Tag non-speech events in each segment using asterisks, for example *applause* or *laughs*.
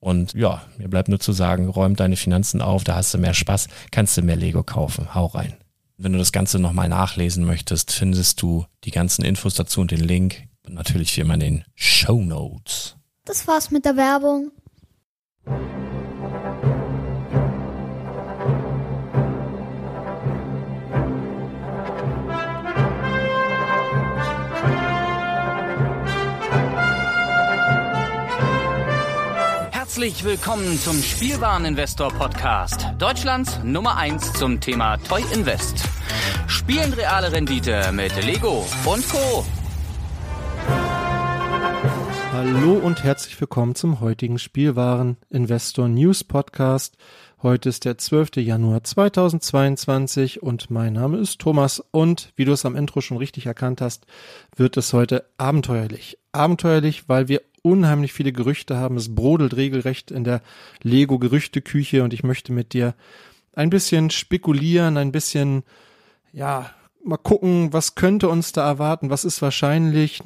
Und ja, mir bleibt nur zu sagen, räum deine Finanzen auf, da hast du mehr Spaß, kannst du mehr Lego kaufen. Hau rein. Wenn du das Ganze nochmal nachlesen möchtest, findest du die ganzen Infos dazu und den Link. Und natürlich wie immer in den Show Notes. Das war's mit der Werbung. Herzlich willkommen zum Spielwareninvestor Podcast. Deutschlands Nummer 1 zum Thema Toy Invest. Spielen reale Rendite mit Lego und Co. Hallo und herzlich willkommen zum heutigen Spielwareninvestor News Podcast. Heute ist der 12. Januar 2022 und mein Name ist Thomas und wie du es am Intro schon richtig erkannt hast, wird es heute abenteuerlich. Abenteuerlich, weil wir unheimlich viele Gerüchte haben. Es brodelt regelrecht in der Lego-Gerüchteküche und ich möchte mit dir ein bisschen spekulieren, ein bisschen, ja, mal gucken, was könnte uns da erwarten, was ist wahrscheinlich.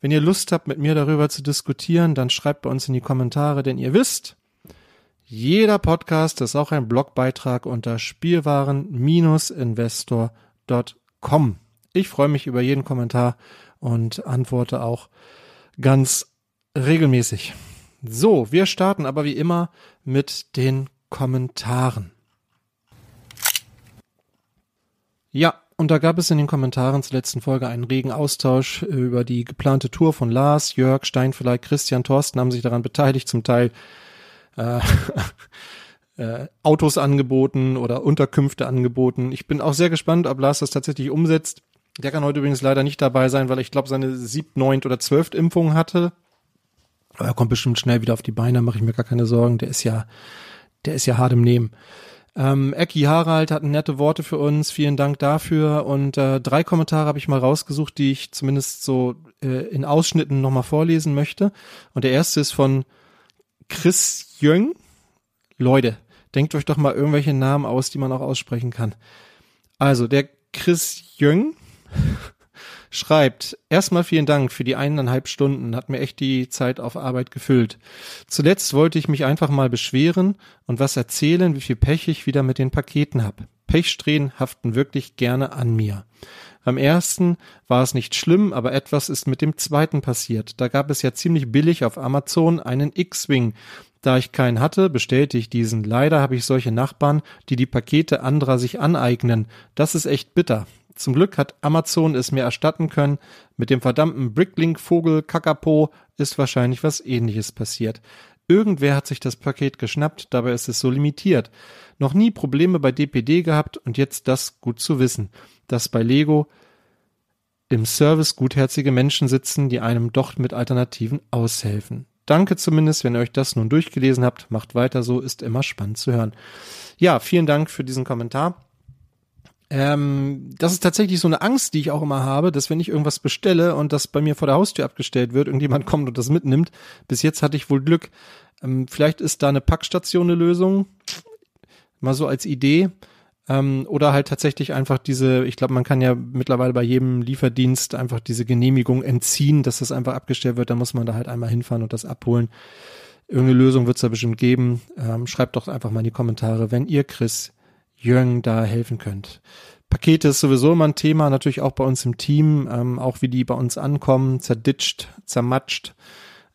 Wenn ihr Lust habt, mit mir darüber zu diskutieren, dann schreibt bei uns in die Kommentare, denn ihr wisst, jeder Podcast ist auch ein Blogbeitrag unter Spielwaren-investor.com. Ich freue mich über jeden Kommentar und antworte auch ganz regelmäßig. So, wir starten aber wie immer mit den Kommentaren. Ja, und da gab es in den Kommentaren zur letzten Folge einen regen Austausch über die geplante Tour von Lars, Jörg, Steinfeller, Christian, Thorsten haben sich daran beteiligt, zum Teil äh, *laughs* äh, Autos angeboten oder Unterkünfte angeboten. Ich bin auch sehr gespannt, ob Lars das tatsächlich umsetzt. Der kann heute übrigens leider nicht dabei sein, weil ich glaube, seine sieb, neunt oder zwölft Impfung hatte. Er kommt bestimmt schnell wieder auf die Beine, mache ich mir gar keine Sorgen. Der ist ja, der ist ja hart im Nehmen. Ähm, Eki Harald hat nette Worte für uns. Vielen Dank dafür. Und äh, drei Kommentare habe ich mal rausgesucht, die ich zumindest so äh, in Ausschnitten nochmal vorlesen möchte. Und der erste ist von Chris Jöng. Leute, denkt euch doch mal irgendwelche Namen aus, die man auch aussprechen kann. Also, der Chris Jöng schreibt, erstmal vielen Dank für die eineinhalb Stunden, hat mir echt die Zeit auf Arbeit gefüllt. Zuletzt wollte ich mich einfach mal beschweren und was erzählen, wie viel Pech ich wieder mit den Paketen hab. Pechsträhnen haften wirklich gerne an mir. Beim ersten war es nicht schlimm, aber etwas ist mit dem zweiten passiert. Da gab es ja ziemlich billig auf Amazon einen X-Wing. Da ich keinen hatte, bestellte ich diesen. Leider habe ich solche Nachbarn, die die Pakete anderer sich aneignen. Das ist echt bitter. Zum Glück hat Amazon es mir erstatten können. Mit dem verdammten Bricklink-Vogel Kakapo ist wahrscheinlich was ähnliches passiert. Irgendwer hat sich das Paket geschnappt, dabei ist es so limitiert. Noch nie Probleme bei DPD gehabt und jetzt das gut zu wissen, dass bei Lego im Service gutherzige Menschen sitzen, die einem doch mit Alternativen aushelfen. Danke zumindest, wenn ihr euch das nun durchgelesen habt. Macht weiter so, ist immer spannend zu hören. Ja, vielen Dank für diesen Kommentar. Ähm, das ist tatsächlich so eine Angst, die ich auch immer habe, dass wenn ich irgendwas bestelle und das bei mir vor der Haustür abgestellt wird, irgendjemand *laughs* kommt und das mitnimmt. Bis jetzt hatte ich wohl Glück. Ähm, vielleicht ist da eine Packstation eine Lösung. Mal so als Idee. Ähm, oder halt tatsächlich einfach diese, ich glaube, man kann ja mittlerweile bei jedem Lieferdienst einfach diese Genehmigung entziehen, dass das einfach abgestellt wird. Da muss man da halt einmal hinfahren und das abholen. Irgendeine Lösung wird es da bestimmt geben. Ähm, schreibt doch einfach mal in die Kommentare, wenn ihr Chris Jürgen da helfen könnt. Pakete ist sowieso immer ein Thema, natürlich auch bei uns im Team, ähm, auch wie die bei uns ankommen, zerditscht, zermatscht,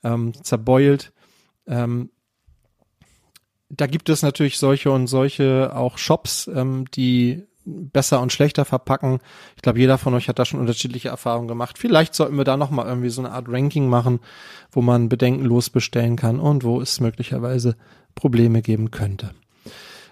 ähm, zerbeult. Ähm, da gibt es natürlich solche und solche auch Shops, ähm, die besser und schlechter verpacken. Ich glaube, jeder von euch hat da schon unterschiedliche Erfahrungen gemacht. Vielleicht sollten wir da noch mal irgendwie so eine Art Ranking machen, wo man bedenkenlos bestellen kann und wo es möglicherweise Probleme geben könnte.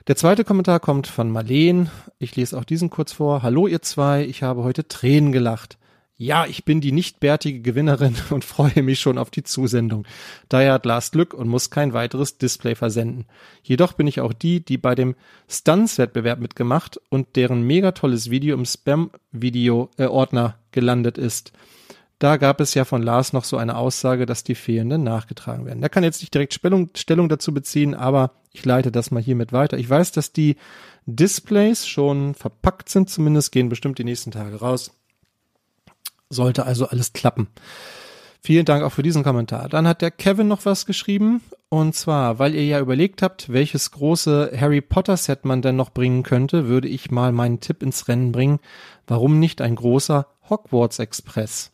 Der zweite Kommentar kommt von Marleen. Ich lese auch diesen kurz vor. Hallo ihr zwei, ich habe heute Tränen gelacht. Ja, ich bin die nicht bärtige Gewinnerin *laughs* und freue mich schon auf die Zusendung. Daher hat Lars Glück und muss kein weiteres Display versenden. Jedoch bin ich auch die, die bei dem Stunts-Wettbewerb mitgemacht und deren mega tolles Video im Spam-Video-Ordner gelandet ist. Da gab es ja von Lars noch so eine Aussage, dass die fehlenden nachgetragen werden. Er kann jetzt nicht direkt Stellung, Stellung dazu beziehen, aber ich leite das mal hiermit weiter. Ich weiß, dass die Displays schon verpackt sind, zumindest gehen bestimmt die nächsten Tage raus. Sollte also alles klappen. Vielen Dank auch für diesen Kommentar. Dann hat der Kevin noch was geschrieben. Und zwar, weil ihr ja überlegt habt, welches große Harry Potter Set man denn noch bringen könnte, würde ich mal meinen Tipp ins Rennen bringen. Warum nicht ein großer Hogwarts Express?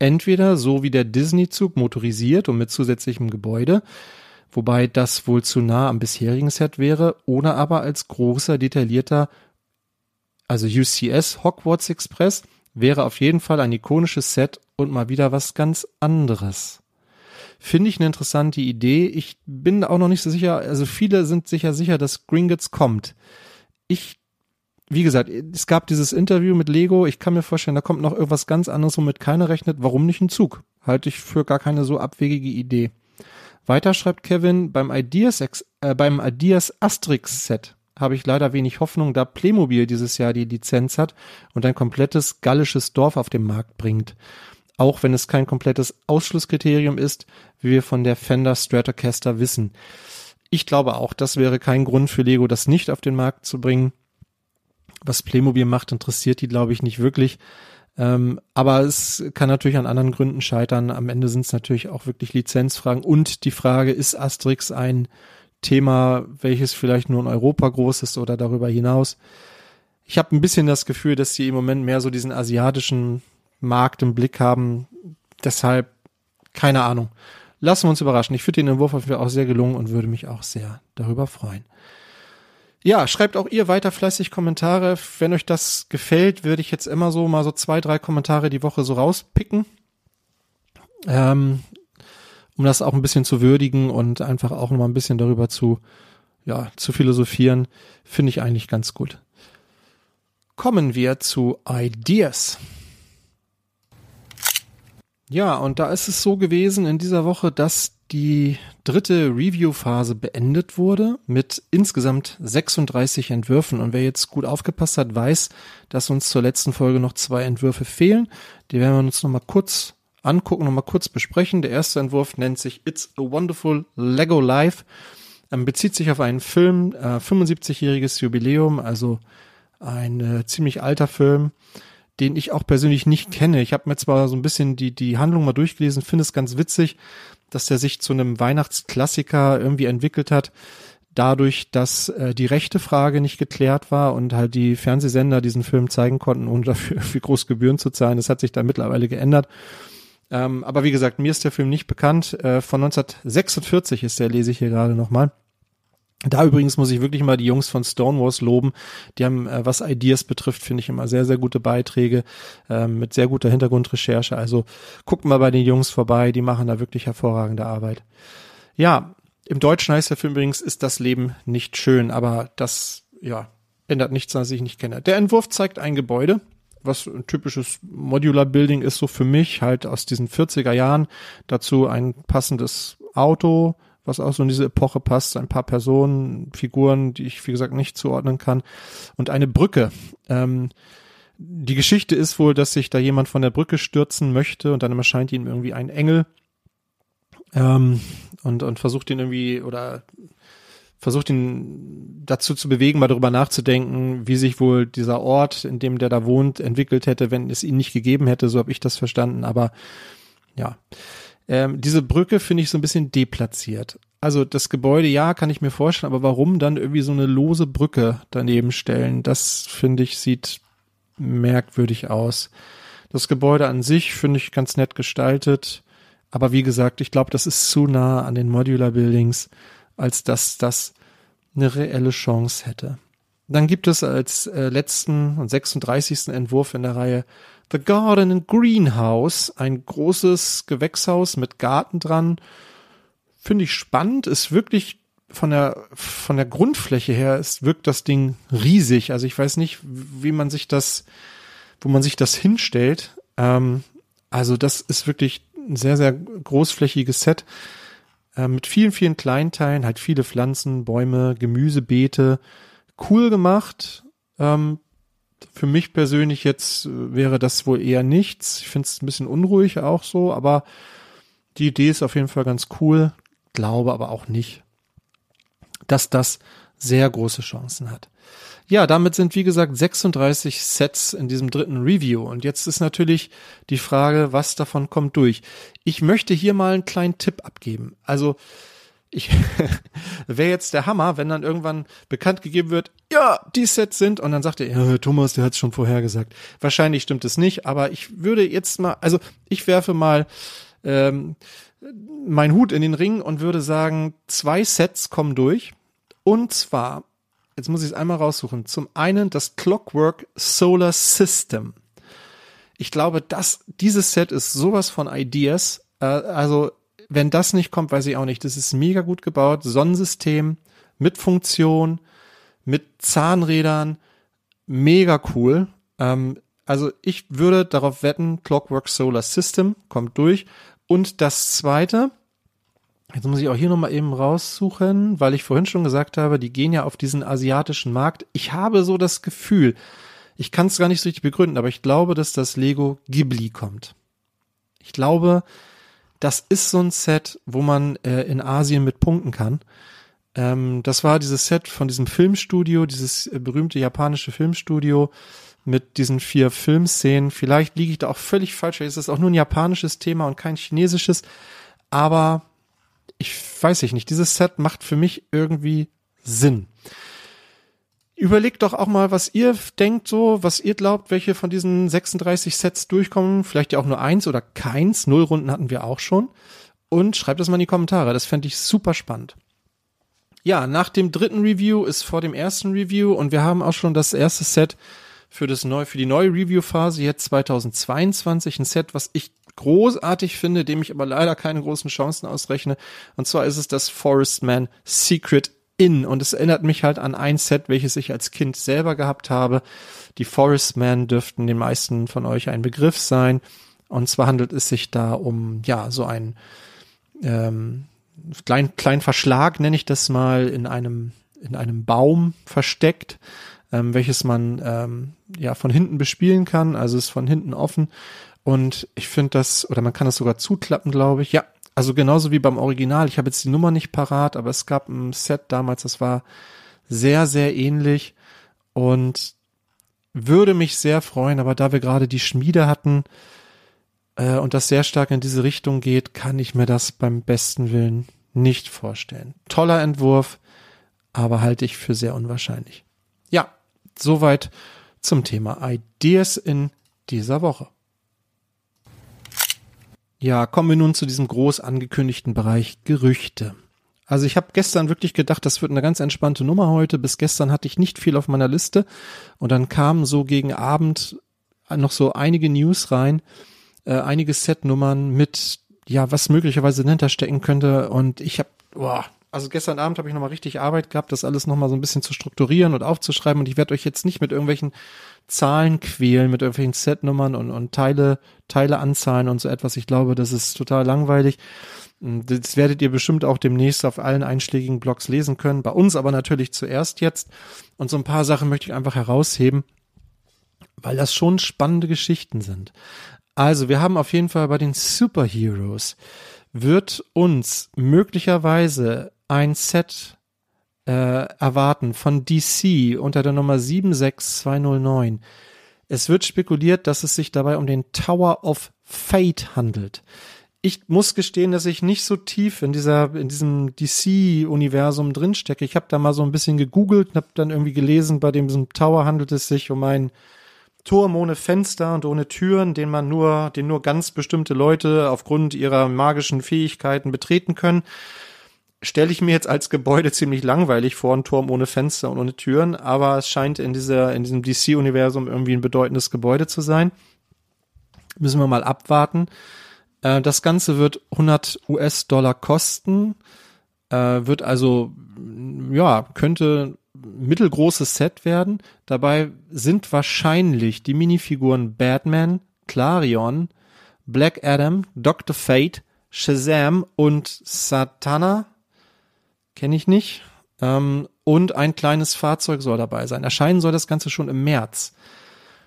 Entweder so wie der Disney-Zug motorisiert und mit zusätzlichem Gebäude, wobei das wohl zu nah am bisherigen Set wäre, oder aber als großer, detaillierter, also UCS Hogwarts Express, wäre auf jeden Fall ein ikonisches Set und mal wieder was ganz anderes. Finde ich eine interessante Idee. Ich bin auch noch nicht so sicher, also viele sind sicher sicher, dass Gringotts kommt. Ich wie gesagt, es gab dieses Interview mit Lego. Ich kann mir vorstellen, da kommt noch irgendwas ganz anderes, womit keiner rechnet. Warum nicht ein Zug? Halte ich für gar keine so abwegige Idee. Weiter schreibt Kevin, beim Ideas, äh, beim Ideas Asterix Set habe ich leider wenig Hoffnung, da Playmobil dieses Jahr die Lizenz hat und ein komplettes gallisches Dorf auf den Markt bringt. Auch wenn es kein komplettes Ausschlusskriterium ist, wie wir von der Fender Stratocaster wissen. Ich glaube auch, das wäre kein Grund für Lego, das nicht auf den Markt zu bringen was Playmobil macht, interessiert die, glaube ich, nicht wirklich. Ähm, aber es kann natürlich an anderen Gründen scheitern. Am Ende sind es natürlich auch wirklich Lizenzfragen. Und die Frage, ist Asterix ein Thema, welches vielleicht nur in Europa groß ist oder darüber hinaus? Ich habe ein bisschen das Gefühl, dass sie im Moment mehr so diesen asiatischen Markt im Blick haben. Deshalb, keine Ahnung. Lassen wir uns überraschen. Ich finde den Entwurf auf jeden Fall auch sehr gelungen und würde mich auch sehr darüber freuen. Ja, schreibt auch ihr weiter fleißig Kommentare. Wenn euch das gefällt, würde ich jetzt immer so mal so zwei, drei Kommentare die Woche so rauspicken. Ähm, um das auch ein bisschen zu würdigen und einfach auch nochmal ein bisschen darüber zu, ja, zu philosophieren, finde ich eigentlich ganz gut. Kommen wir zu Ideas. Ja, und da ist es so gewesen in dieser Woche, dass die dritte Review-Phase beendet wurde mit insgesamt 36 Entwürfen. Und wer jetzt gut aufgepasst hat, weiß, dass uns zur letzten Folge noch zwei Entwürfe fehlen. Die werden wir uns nochmal kurz angucken, nochmal kurz besprechen. Der erste Entwurf nennt sich It's a Wonderful Lego Life. Ähm, bezieht sich auf einen Film, äh, 75-jähriges Jubiläum, also ein äh, ziemlich alter Film den ich auch persönlich nicht kenne. Ich habe mir zwar so ein bisschen die, die Handlung mal durchgelesen, finde es ganz witzig, dass der sich zu einem Weihnachtsklassiker irgendwie entwickelt hat, dadurch, dass äh, die rechte Frage nicht geklärt war und halt die Fernsehsender diesen Film zeigen konnten, ohne *laughs* dafür irgendwie groß Gebühren zu zahlen. Das hat sich da mittlerweile geändert. Ähm, aber wie gesagt, mir ist der Film nicht bekannt. Äh, von 1946 ist der, lese ich hier gerade nochmal. Da übrigens muss ich wirklich mal die Jungs von Stonewalls loben. Die haben, äh, was Ideas betrifft, finde ich immer sehr, sehr gute Beiträge äh, mit sehr guter Hintergrundrecherche. Also guckt mal bei den Jungs vorbei, die machen da wirklich hervorragende Arbeit. Ja, im Deutschen heißt der Film übrigens, ist das Leben nicht schön, aber das, ja, ändert nichts, was ich nicht kenne. Der Entwurf zeigt ein Gebäude, was ein typisches Modular Building ist so für mich, halt aus diesen 40er Jahren. Dazu ein passendes Auto, was auch so in diese Epoche passt. Ein paar Personen, Figuren, die ich, wie gesagt, nicht zuordnen kann. Und eine Brücke. Ähm, die Geschichte ist wohl, dass sich da jemand von der Brücke stürzen möchte und dann erscheint ihm irgendwie ein Engel ähm, und, und versucht ihn irgendwie oder versucht ihn dazu zu bewegen, mal darüber nachzudenken, wie sich wohl dieser Ort, in dem der da wohnt, entwickelt hätte, wenn es ihn nicht gegeben hätte. So habe ich das verstanden. Aber ja, ähm, diese Brücke finde ich so ein bisschen deplatziert. Also das Gebäude, ja, kann ich mir vorstellen, aber warum dann irgendwie so eine lose Brücke daneben stellen? Das finde ich sieht merkwürdig aus. Das Gebäude an sich finde ich ganz nett gestaltet, aber wie gesagt, ich glaube, das ist zu nah an den Modular Buildings, als dass das eine reelle Chance hätte. Dann gibt es als äh, letzten und 36. Entwurf in der Reihe The Garden and Greenhouse, ein großes Gewächshaus mit Garten dran. Finde ich spannend, ist wirklich von der, von der Grundfläche her, es wirkt das Ding riesig. Also ich weiß nicht, wie man sich das, wo man sich das hinstellt. Ähm, also das ist wirklich ein sehr, sehr großflächiges Set äh, mit vielen, vielen Kleinteilen, halt viele Pflanzen, Bäume, Gemüsebeete. Cool gemacht. Ähm, für mich persönlich jetzt äh, wäre das wohl eher nichts. Ich finde es ein bisschen unruhig auch so, aber die Idee ist auf jeden Fall ganz cool. Glaube aber auch nicht, dass das sehr große Chancen hat. Ja, damit sind wie gesagt 36 Sets in diesem dritten Review. Und jetzt ist natürlich die Frage, was davon kommt durch. Ich möchte hier mal einen kleinen Tipp abgeben. Also ich *laughs* wäre jetzt der Hammer, wenn dann irgendwann bekannt gegeben wird, ja, die Sets sind, und dann sagt er, ja, Thomas, der hat es schon vorher gesagt. Wahrscheinlich stimmt es nicht, aber ich würde jetzt mal, also ich werfe mal ähm, mein Hut in den Ring und würde sagen, zwei Sets kommen durch. Und zwar, jetzt muss ich es einmal raussuchen, zum einen das Clockwork Solar System. Ich glaube, dass dieses Set ist sowas von Ideas. Äh, also wenn das nicht kommt, weiß ich auch nicht. Das ist mega gut gebaut. Sonnensystem mit Funktion, mit Zahnrädern. Mega cool. Ähm, also ich würde darauf wetten, Clockwork Solar System kommt durch. Und das zweite, jetzt muss ich auch hier nochmal eben raussuchen, weil ich vorhin schon gesagt habe, die gehen ja auf diesen asiatischen Markt. Ich habe so das Gefühl, ich kann es gar nicht so richtig begründen, aber ich glaube, dass das Lego Ghibli kommt. Ich glaube, das ist so ein Set, wo man äh, in Asien mit punkten kann. Ähm, das war dieses Set von diesem Filmstudio, dieses äh, berühmte japanische Filmstudio mit diesen vier Filmszenen. Vielleicht liege ich da auch völlig falsch. Vielleicht ist auch nur ein japanisches Thema und kein chinesisches. Aber ich weiß ich nicht. Dieses Set macht für mich irgendwie Sinn. Überlegt doch auch mal, was ihr denkt, so, was ihr glaubt, welche von diesen 36 Sets durchkommen. Vielleicht ja auch nur eins oder keins. Null Runden hatten wir auch schon. Und schreibt das mal in die Kommentare. Das fände ich super spannend. Ja, nach dem dritten Review ist vor dem ersten Review und wir haben auch schon das erste Set für das neu, für die neue Review-Phase jetzt 2022. Ein Set, was ich großartig finde, dem ich aber leider keine großen Chancen ausrechne. Und zwar ist es das Forest Man Secret in. Und es erinnert mich halt an ein Set, welches ich als Kind selber gehabt habe. Die Forest Man dürften den meisten von euch ein Begriff sein. Und zwar handelt es sich da um, ja, so ein, ähm, kleinen kleinen Verschlag nenne ich das mal in einem in einem Baum versteckt, ähm, welches man ähm, ja von hinten bespielen kann. Also ist von hinten offen und ich finde das oder man kann das sogar zuklappen, glaube ich. Ja, also genauso wie beim Original. Ich habe jetzt die Nummer nicht parat, aber es gab ein Set damals, das war sehr sehr ähnlich und würde mich sehr freuen, aber da wir gerade die Schmiede hatten, äh, und das sehr stark in diese Richtung geht, kann ich mir das beim besten Willen nicht vorstellen. Toller Entwurf, aber halte ich für sehr unwahrscheinlich. Ja, soweit zum Thema Ideas in dieser Woche. Ja, kommen wir nun zu diesem groß angekündigten Bereich Gerüchte. Also ich habe gestern wirklich gedacht, das wird eine ganz entspannte Nummer heute. Bis gestern hatte ich nicht viel auf meiner Liste und dann kamen so gegen Abend noch so einige News rein, äh, einige Setnummern mit, ja, was möglicherweise dahinter stecken könnte. Und ich habe, boah, also gestern Abend habe ich nochmal richtig Arbeit gehabt, das alles nochmal so ein bisschen zu strukturieren und aufzuschreiben. Und ich werde euch jetzt nicht mit irgendwelchen Zahlen quälen, mit irgendwelchen Setnummern und, und Teile, Teile anzahlen und so etwas. Ich glaube, das ist total langweilig. Das werdet ihr bestimmt auch demnächst auf allen einschlägigen Blogs lesen können. Bei uns aber natürlich zuerst jetzt. Und so ein paar Sachen möchte ich einfach herausheben, weil das schon spannende Geschichten sind. Also, wir haben auf jeden Fall bei den Superheroes wird uns möglicherweise ein Set äh, erwarten von DC unter der Nummer 76209. Es wird spekuliert, dass es sich dabei um den Tower of Fate handelt. Ich muss gestehen, dass ich nicht so tief in dieser in diesem DC-Universum drinstecke. Ich habe da mal so ein bisschen gegoogelt und habe dann irgendwie gelesen, bei dem diesem Tower handelt es sich um ein Turm ohne Fenster und ohne Türen, den man nur, den nur ganz bestimmte Leute aufgrund ihrer magischen Fähigkeiten betreten können. Stelle ich mir jetzt als Gebäude ziemlich langweilig vor, ein Turm ohne Fenster und ohne Türen, aber es scheint in dieser, in diesem DC-Universum irgendwie ein bedeutendes Gebäude zu sein. Müssen wir mal abwarten. Äh, das Ganze wird 100 US-Dollar kosten, äh, wird also, ja, könnte mittelgroßes Set werden. Dabei sind wahrscheinlich die Minifiguren Batman, Clarion, Black Adam, Dr. Fate, Shazam und Satana. Kenne ich nicht. Ähm, und ein kleines Fahrzeug soll dabei sein. Erscheinen soll das Ganze schon im März.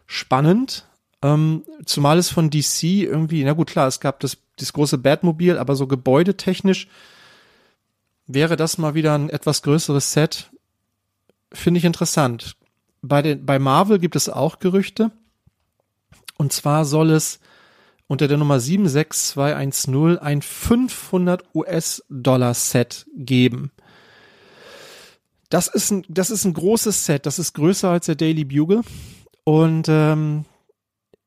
Spannend, ähm, zumal es von DC irgendwie, na gut, klar, es gab das, das große Batmobil, aber so gebäudetechnisch wäre das mal wieder ein etwas größeres Set finde ich interessant. Bei, den, bei Marvel gibt es auch Gerüchte. Und zwar soll es unter der Nummer 76210 ein 500 US-Dollar Set geben. Das ist ein, das ist ein großes Set. Das ist größer als der Daily Bugle. Und ähm,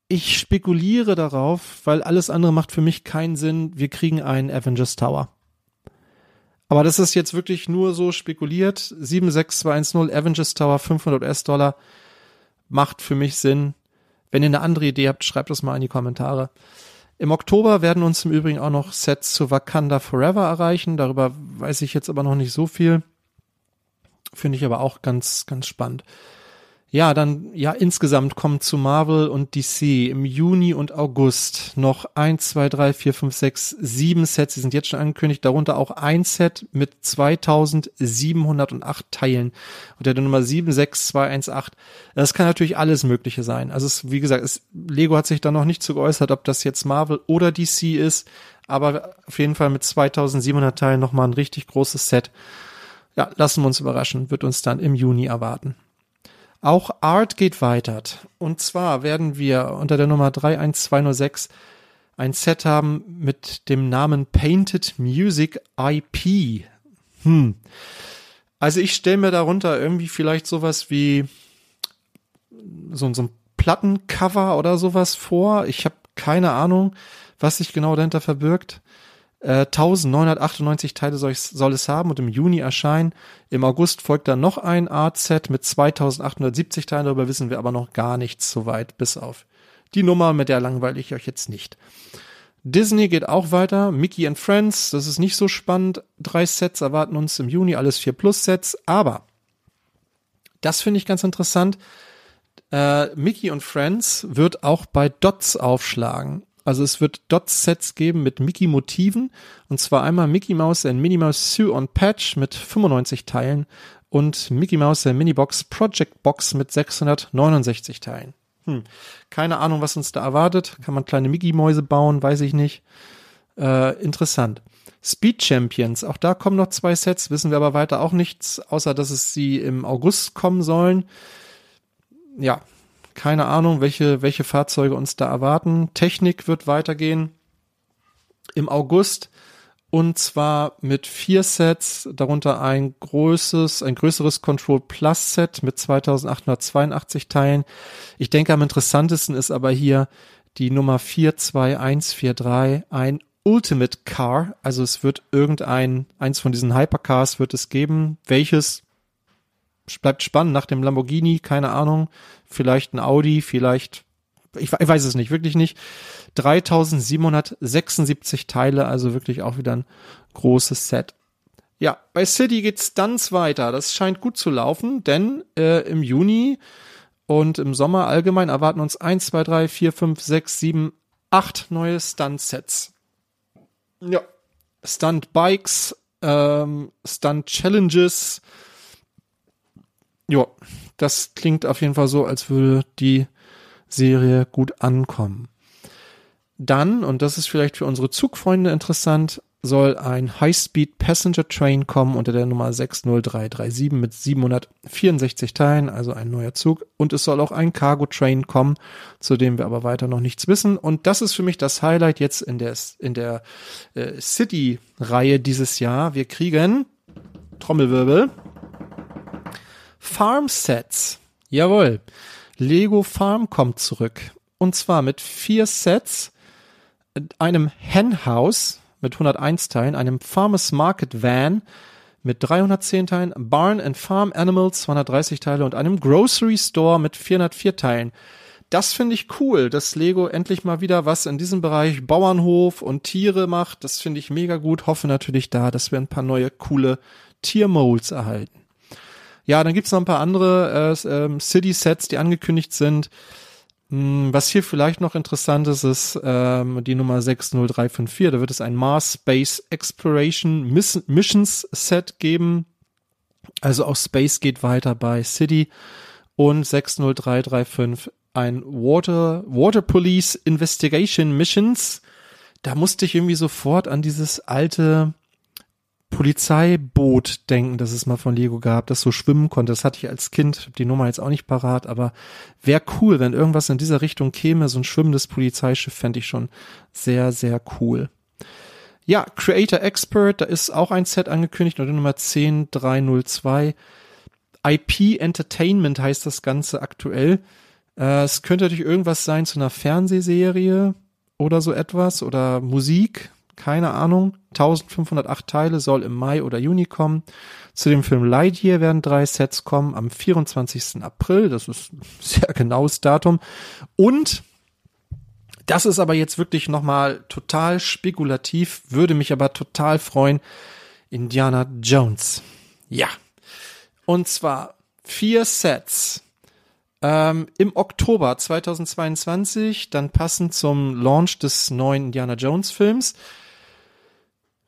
ich spekuliere darauf, weil alles andere macht für mich keinen Sinn. Wir kriegen einen Avengers Tower. Aber das ist jetzt wirklich nur so spekuliert. 76210 Avengers Tower 500 US-Dollar macht für mich Sinn. Wenn ihr eine andere Idee habt, schreibt das mal in die Kommentare. Im Oktober werden uns im Übrigen auch noch Sets zu Wakanda Forever erreichen. Darüber weiß ich jetzt aber noch nicht so viel. Finde ich aber auch ganz, ganz spannend. Ja, dann, ja, insgesamt kommen zu Marvel und DC im Juni und August noch eins, zwei, drei, vier, fünf, sechs, sieben Sets. Sie sind jetzt schon angekündigt, darunter auch ein Set mit 2708 Teilen unter der Nummer 76218. Das kann natürlich alles Mögliche sein. Also es, wie gesagt, es, Lego hat sich da noch nicht zu geäußert, ob das jetzt Marvel oder DC ist, aber auf jeden Fall mit 2700 Teilen nochmal ein richtig großes Set. Ja, lassen wir uns überraschen, wird uns dann im Juni erwarten. Auch Art geht weiter. Und zwar werden wir unter der Nummer 31206 ein Set haben mit dem Namen Painted Music IP. Hm. Also ich stelle mir darunter irgendwie vielleicht sowas wie so, so ein Plattencover oder sowas vor. Ich habe keine Ahnung, was sich genau dahinter verbirgt. 1998 äh, Teile soll, soll, es haben und im Juni erscheinen. Im August folgt dann noch ein Art-Set mit 2870 Teilen, darüber wissen wir aber noch gar nichts soweit, bis auf die Nummer, mit der langweile ich euch jetzt nicht. Disney geht auch weiter, Mickey and Friends, das ist nicht so spannend. Drei Sets erwarten uns im Juni, alles 4 Plus Sets, aber das finde ich ganz interessant. Äh, Mickey und Friends wird auch bei Dots aufschlagen. Also es wird Dot-Sets geben mit Mickey-Motiven. Und zwar einmal Mickey Mouse and Minnie Mouse Sue on Patch mit 95 Teilen und Mickey Mouse and Minibox Project Box mit 669 Teilen. Hm. Keine Ahnung, was uns da erwartet. Kann man kleine Mickey-Mäuse bauen? Weiß ich nicht. Äh, interessant. Speed Champions, auch da kommen noch zwei Sets, wissen wir aber weiter auch nichts, außer dass es sie im August kommen sollen. Ja, keine Ahnung, welche, welche Fahrzeuge uns da erwarten. Technik wird weitergehen im August und zwar mit vier Sets, darunter ein großes, ein größeres Control Plus Set mit 2882 Teilen. Ich denke, am interessantesten ist aber hier die Nummer 42143, ein Ultimate Car. Also es wird irgendein, eins von diesen Hypercars wird es geben. Welches bleibt spannend nach dem Lamborghini, keine Ahnung. Vielleicht ein Audi, vielleicht, ich, ich weiß es nicht, wirklich nicht. 3776 Teile, also wirklich auch wieder ein großes Set. Ja, bei City geht's dann weiter. Das scheint gut zu laufen, denn äh, im Juni und im Sommer allgemein erwarten uns 1, 2, 3, 4, 5, 6, 7, 8 neue Stunt-Sets. Ja. Stunt-Bikes, ähm, Stunt-Challenges. Ja, das klingt auf jeden Fall so, als würde die Serie gut ankommen. Dann, und das ist vielleicht für unsere Zugfreunde interessant, soll ein High-Speed Passenger Train kommen unter der Nummer 60337 mit 764 Teilen, also ein neuer Zug. Und es soll auch ein Cargo Train kommen, zu dem wir aber weiter noch nichts wissen. Und das ist für mich das Highlight jetzt in der, in der äh, City-Reihe dieses Jahr. Wir kriegen Trommelwirbel. Farm Sets. Jawohl. Lego Farm kommt zurück. Und zwar mit vier Sets, einem Henhouse, mit 101 Teilen, einem Farmers Market Van mit 310 Teilen, Barn and Farm Animals 230 Teile und einem Grocery Store mit 404 Teilen. Das finde ich cool, dass Lego endlich mal wieder was in diesem Bereich Bauernhof und Tiere macht. Das finde ich mega gut. Hoffe natürlich da, dass wir ein paar neue coole Tiermolds erhalten. Ja, dann gibt's noch ein paar andere äh, ähm, City-Sets, die angekündigt sind. Hm, was hier vielleicht noch interessant ist, ist ähm, die Nummer 60354. Da wird es ein Mars Space Exploration Miss Missions Set geben. Also auch Space geht weiter bei City. Und 60335 ein Water, Water Police Investigation Missions. Da musste ich irgendwie sofort an dieses alte Polizeiboot denken, das es mal von Lego gab, das so schwimmen konnte. Das hatte ich als Kind, die Nummer jetzt auch nicht parat, aber wäre cool, wenn irgendwas in dieser Richtung käme. So ein schwimmendes Polizeischiff fände ich schon sehr, sehr cool. Ja, Creator Expert, da ist auch ein Set angekündigt, oder Nummer 10302. IP Entertainment heißt das Ganze aktuell. Äh, es könnte natürlich irgendwas sein zu einer Fernsehserie oder so etwas oder Musik keine Ahnung. 1508 Teile soll im Mai oder Juni kommen. Zu dem Film Lightyear werden drei Sets kommen am 24. April. Das ist ein sehr genaues Datum. Und das ist aber jetzt wirklich nochmal total spekulativ, würde mich aber total freuen. Indiana Jones. Ja. Und zwar vier Sets. Ähm, Im Oktober 2022, dann passend zum Launch des neuen Indiana Jones Films.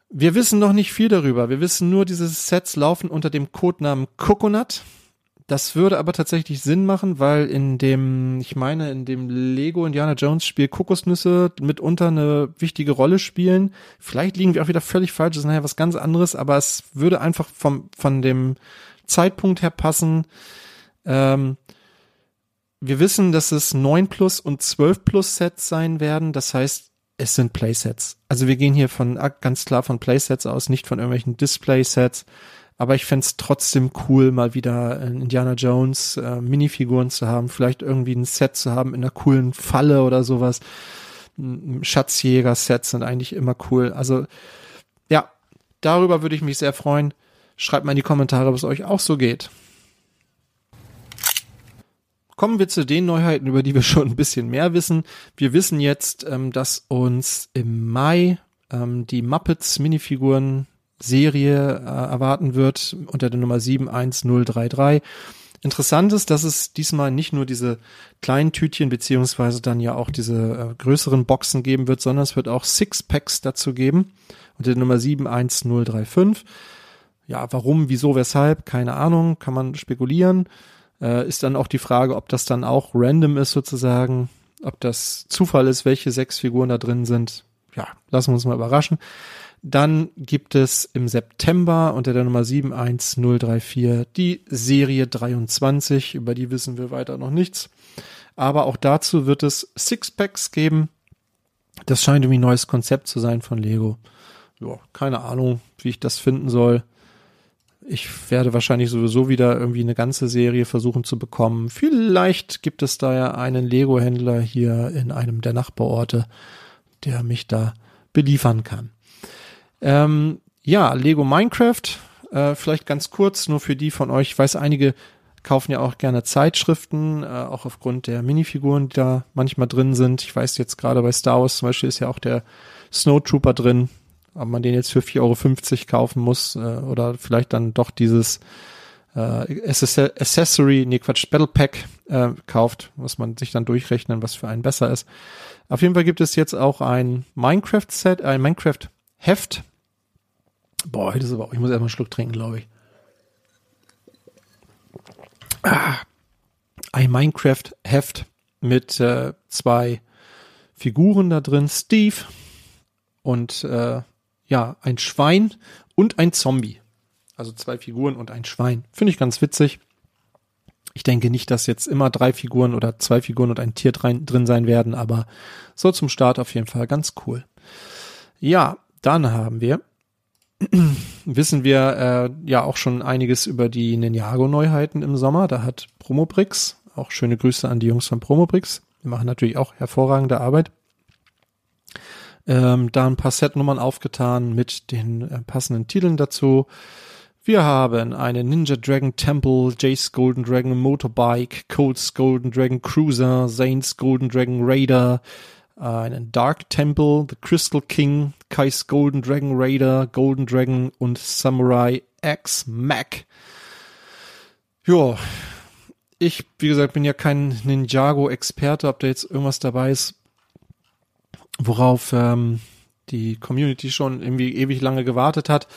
Wir wissen noch nicht viel darüber. Wir wissen nur, diese Sets laufen unter dem Codenamen Coconut. Das würde aber tatsächlich Sinn machen, weil in dem, ich meine, in dem Lego Indiana Jones Spiel Kokosnüsse mitunter eine wichtige Rolle spielen. Vielleicht liegen wir auch wieder völlig falsch, das ist nachher was ganz anderes, aber es würde einfach vom, von dem Zeitpunkt her passen. Ähm, wir wissen, dass es 9 Plus und 12 Plus Sets sein werden. Das heißt, es sind Playsets. Also wir gehen hier von ganz klar von Playsets aus, nicht von irgendwelchen Displaysets. Aber ich fände trotzdem cool, mal wieder Indiana Jones äh, Minifiguren zu haben, vielleicht irgendwie ein Set zu haben in einer coolen Falle oder sowas. Schatzjäger-Sets sind eigentlich immer cool. Also ja, darüber würde ich mich sehr freuen. Schreibt mal in die Kommentare, ob es euch auch so geht. Kommen wir zu den Neuheiten, über die wir schon ein bisschen mehr wissen. Wir wissen jetzt, ähm, dass uns im Mai ähm, die Muppets Minifiguren Serie äh, erwarten wird unter der Nummer 71033. Interessant ist, dass es diesmal nicht nur diese kleinen Tütchen beziehungsweise dann ja auch diese äh, größeren Boxen geben wird, sondern es wird auch Sixpacks dazu geben. Und die Nummer 71035. Ja, warum, wieso, weshalb, keine Ahnung, kann man spekulieren. Äh, ist dann auch die Frage, ob das dann auch random ist sozusagen, ob das Zufall ist, welche sechs Figuren da drin sind. Ja, lassen wir uns mal überraschen. Dann gibt es im September unter der Nummer 71034 die Serie 23, über die wissen wir weiter noch nichts. Aber auch dazu wird es Sixpacks geben. Das scheint irgendwie ein neues Konzept zu sein von Lego. Ja, keine Ahnung, wie ich das finden soll. Ich werde wahrscheinlich sowieso wieder irgendwie eine ganze Serie versuchen zu bekommen. Vielleicht gibt es da ja einen Lego-Händler hier in einem der Nachbarorte, der mich da beliefern kann. Ähm, ja, Lego Minecraft, äh, vielleicht ganz kurz, nur für die von euch, ich weiß, einige kaufen ja auch gerne Zeitschriften, äh, auch aufgrund der Minifiguren, die da manchmal drin sind. Ich weiß jetzt gerade bei Star Wars zum Beispiel ist ja auch der Snowtrooper drin, ob man den jetzt für 4,50 Euro kaufen muss äh, oder vielleicht dann doch dieses äh, Accessory, nee Quatsch, Battle Pack äh, kauft, muss man sich dann durchrechnen, was für einen besser ist. Auf jeden Fall gibt es jetzt auch ein Minecraft-Set, ein Minecraft-Heft, Boah, heute ist aber auch, ich muss erstmal einen Schluck trinken, glaube ich. Ah, ein Minecraft-Heft mit äh, zwei Figuren da drin, Steve und äh, ja, ein Schwein und ein Zombie. Also zwei Figuren und ein Schwein. Finde ich ganz witzig. Ich denke nicht, dass jetzt immer drei Figuren oder zwei Figuren und ein Tier drin, sein werden, aber so zum Start auf jeden Fall ganz cool. Ja, dann haben wir *clears throat* wissen wir äh, ja auch schon einiges über die Ninjago-Neuheiten im Sommer. Da hat Promobrix, auch schöne Grüße an die Jungs von Promobrix, die machen natürlich auch hervorragende Arbeit. Ähm, da ein paar Setnummern aufgetan mit den äh, passenden Titeln dazu. Wir haben eine Ninja Dragon Temple, Jace Golden Dragon Motorbike, Colts Golden Dragon Cruiser, Zane's Golden Dragon Raider, einen Dark Temple, The Crystal King, Kai's Golden Dragon Raider, Golden Dragon und Samurai X Mac. Ja, ich, wie gesagt, bin ja kein Ninjago-Experte, ob da jetzt irgendwas dabei ist, worauf ähm, die Community schon irgendwie ewig lange gewartet hat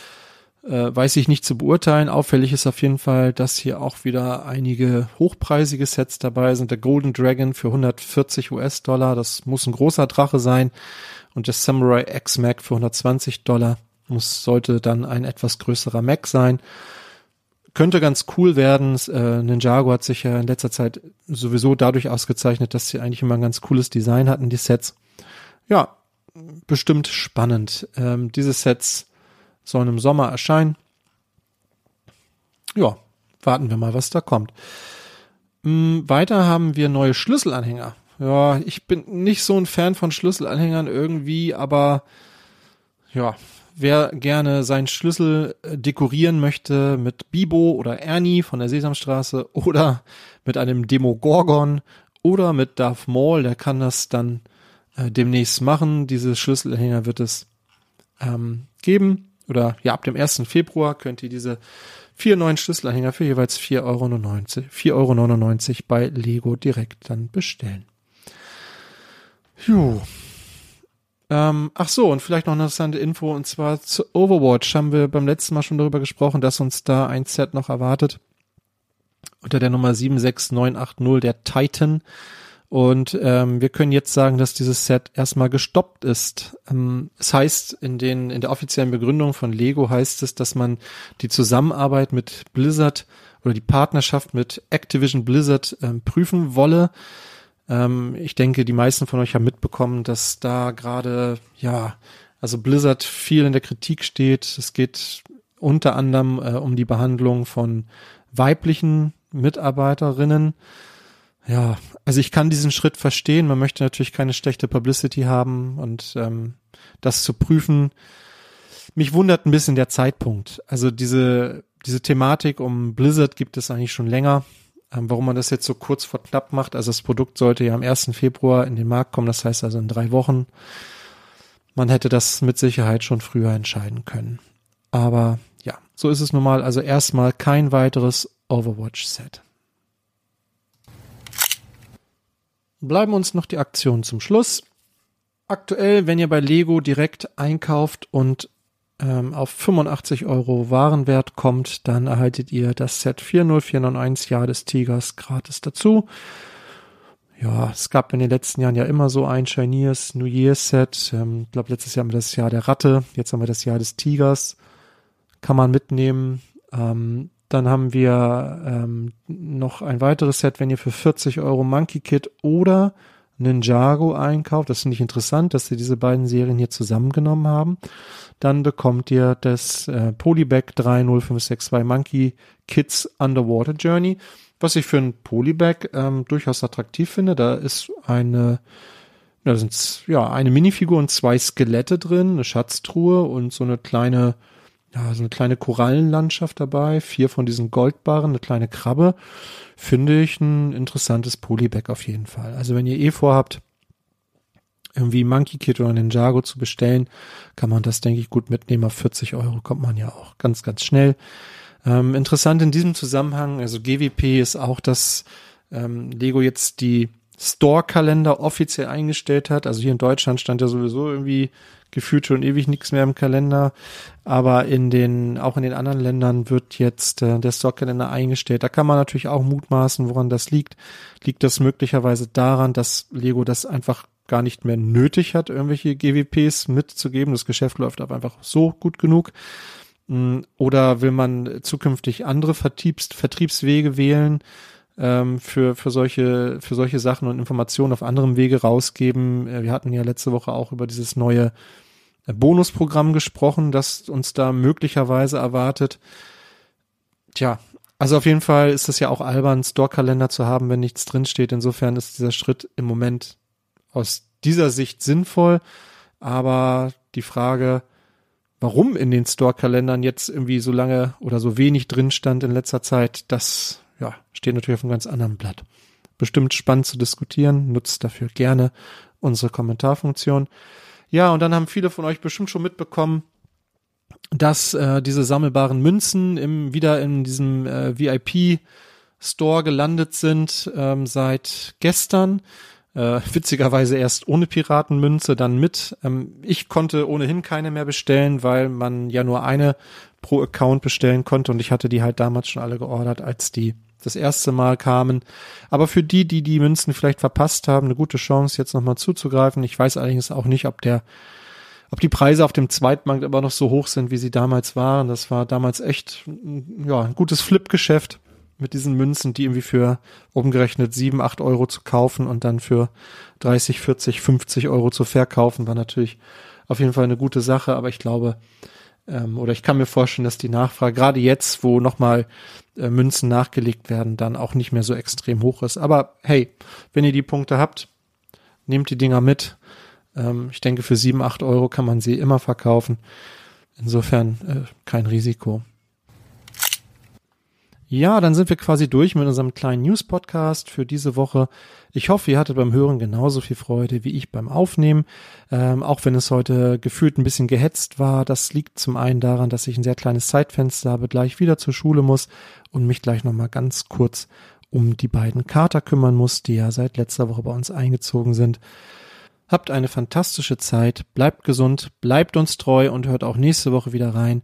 äh, weiß ich nicht zu beurteilen. Auffällig ist auf jeden Fall, dass hier auch wieder einige hochpreisige Sets dabei sind. Der Golden Dragon für 140 US-Dollar, das muss ein großer Drache sein. Und der Samurai X-Mac für 120 Dollar muss, sollte dann ein etwas größerer Mac sein. Könnte ganz cool werden. Äh, Ninjago hat sich ja in letzter Zeit sowieso dadurch ausgezeichnet, dass sie eigentlich immer ein ganz cooles Design hatten, die Sets. Ja, bestimmt spannend. Ähm, diese Sets sollen im Sommer erscheinen. Ja, warten wir mal, was da kommt. Hm, weiter haben wir neue Schlüsselanhänger. Ja, ich bin nicht so ein Fan von Schlüsselanhängern irgendwie, aber ja, wer gerne seinen Schlüssel äh, dekorieren möchte mit Bibo oder Ernie von der Sesamstraße oder mit einem Demogorgon oder mit Darth Maul, der kann das dann äh, demnächst machen. Diese Schlüsselanhänger wird es ähm, geben oder ja, ab dem 1. Februar könnt ihr diese vier neuen Schlüsselanhänger für jeweils 4,99 Euro, 4,99 Euro bei Lego direkt dann bestellen. Jo. Ähm, ach so, und vielleicht noch eine interessante Info, und zwar zu Overwatch haben wir beim letzten Mal schon darüber gesprochen, dass uns da ein Set noch erwartet. Unter der Nummer 76980, der Titan. Und ähm, wir können jetzt sagen, dass dieses Set erstmal gestoppt ist. Ähm, es heißt, in, den, in der offiziellen Begründung von Lego heißt es, dass man die Zusammenarbeit mit Blizzard oder die Partnerschaft mit Activision Blizzard ähm, prüfen wolle. Ähm, ich denke, die meisten von euch haben mitbekommen, dass da gerade, ja, also Blizzard viel in der Kritik steht. Es geht unter anderem äh, um die Behandlung von weiblichen Mitarbeiterinnen ja, also ich kann diesen Schritt verstehen. Man möchte natürlich keine schlechte Publicity haben und ähm, das zu prüfen. Mich wundert ein bisschen der Zeitpunkt. Also diese, diese Thematik um Blizzard gibt es eigentlich schon länger. Ähm, warum man das jetzt so kurz vor knapp macht. Also das Produkt sollte ja am 1. Februar in den Markt kommen. Das heißt also in drei Wochen. Man hätte das mit Sicherheit schon früher entscheiden können. Aber ja, so ist es nun mal. Also erstmal kein weiteres Overwatch-Set. Bleiben uns noch die Aktionen zum Schluss. Aktuell, wenn ihr bei Lego direkt einkauft und ähm, auf 85 Euro Warenwert kommt, dann erhaltet ihr das Set 40491 Jahr des Tigers gratis dazu. Ja, es gab in den letzten Jahren ja immer so ein Chinese New Year Set. Ähm, ich glaube, letztes Jahr haben wir das Jahr der Ratte, jetzt haben wir das Jahr des Tigers. Kann man mitnehmen. Ähm, dann haben wir ähm, noch ein weiteres Set, wenn ihr für 40 Euro Monkey Kid oder Ninjago einkauft. Das finde ich interessant, dass sie diese beiden Serien hier zusammengenommen haben. Dann bekommt ihr das äh, Polybag 30562 Monkey Kids Underwater Journey, was ich für ein Polybag ähm, durchaus attraktiv finde. Da ist eine da sind ja eine Minifigur und zwei Skelette drin, eine Schatztruhe und so eine kleine ja, so eine kleine Korallenlandschaft dabei, vier von diesen Goldbarren, eine kleine Krabbe. Finde ich ein interessantes Polybag auf jeden Fall. Also wenn ihr eh vorhabt, irgendwie Monkey Kit oder Ninjago zu bestellen, kann man das, denke ich, gut mitnehmen. Auf 40 Euro kommt man ja auch ganz, ganz schnell. Ähm, interessant in diesem Zusammenhang, also GWP ist auch, dass ähm, Lego jetzt die Store-Kalender offiziell eingestellt hat. Also hier in Deutschland stand ja sowieso irgendwie gefühlt schon ewig nichts mehr im Kalender. Aber in den, auch in den anderen Ländern wird jetzt äh, der Stockkalender eingestellt. Da kann man natürlich auch mutmaßen, woran das liegt. Liegt das möglicherweise daran, dass Lego das einfach gar nicht mehr nötig hat, irgendwelche GWPs mitzugeben. Das Geschäft läuft aber einfach so gut genug. Mm, oder will man zukünftig andere Vertriebs Vertriebswege wählen? Ähm, für, für, solche, für solche Sachen und Informationen auf anderem Wege rausgeben. Äh, wir hatten ja letzte Woche auch über dieses neue Bonusprogramm gesprochen, das uns da möglicherweise erwartet. Tja, also auf jeden Fall ist es ja auch albern, Store-Kalender zu haben, wenn nichts drinsteht. Insofern ist dieser Schritt im Moment aus dieser Sicht sinnvoll. Aber die Frage, warum in den Store-Kalendern jetzt irgendwie so lange oder so wenig drin stand in letzter Zeit, das ja, steht natürlich auf einem ganz anderen Blatt. Bestimmt spannend zu diskutieren, nutzt dafür gerne unsere Kommentarfunktion. Ja, und dann haben viele von euch bestimmt schon mitbekommen, dass äh, diese sammelbaren Münzen im, wieder in diesem äh, VIP-Store gelandet sind ähm, seit gestern. Äh, witzigerweise erst ohne Piratenmünze, dann mit. Ähm, ich konnte ohnehin keine mehr bestellen, weil man ja nur eine pro Account bestellen konnte und ich hatte die halt damals schon alle geordert, als die das erste Mal kamen. Aber für die, die die Münzen vielleicht verpasst haben, eine gute Chance, jetzt nochmal zuzugreifen. Ich weiß allerdings auch nicht, ob der, ob die Preise auf dem Zweitmarkt aber noch so hoch sind, wie sie damals waren. Das war damals echt, ja, ein gutes Flip-Geschäft mit diesen Münzen, die irgendwie für umgerechnet sieben, acht Euro zu kaufen und dann für 30, 40, 50 Euro zu verkaufen, war natürlich auf jeden Fall eine gute Sache. Aber ich glaube, ähm, oder ich kann mir vorstellen, dass die Nachfrage gerade jetzt, wo nochmal äh, Münzen nachgelegt werden, dann auch nicht mehr so extrem hoch ist. Aber hey, wenn ihr die Punkte habt, nehmt die Dinger mit. Ähm, ich denke, für sieben, acht Euro kann man sie immer verkaufen. Insofern äh, kein Risiko. Ja, dann sind wir quasi durch mit unserem kleinen News-Podcast für diese Woche. Ich hoffe, ihr hattet beim Hören genauso viel Freude wie ich beim Aufnehmen. Ähm, auch wenn es heute gefühlt ein bisschen gehetzt war. Das liegt zum einen daran, dass ich ein sehr kleines Zeitfenster habe, gleich wieder zur Schule muss und mich gleich nochmal ganz kurz um die beiden Kater kümmern muss, die ja seit letzter Woche bei uns eingezogen sind. Habt eine fantastische Zeit, bleibt gesund, bleibt uns treu und hört auch nächste Woche wieder rein.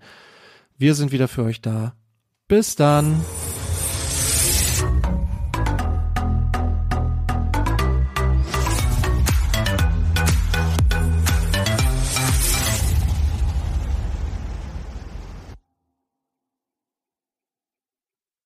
Wir sind wieder für euch da. Bis dann.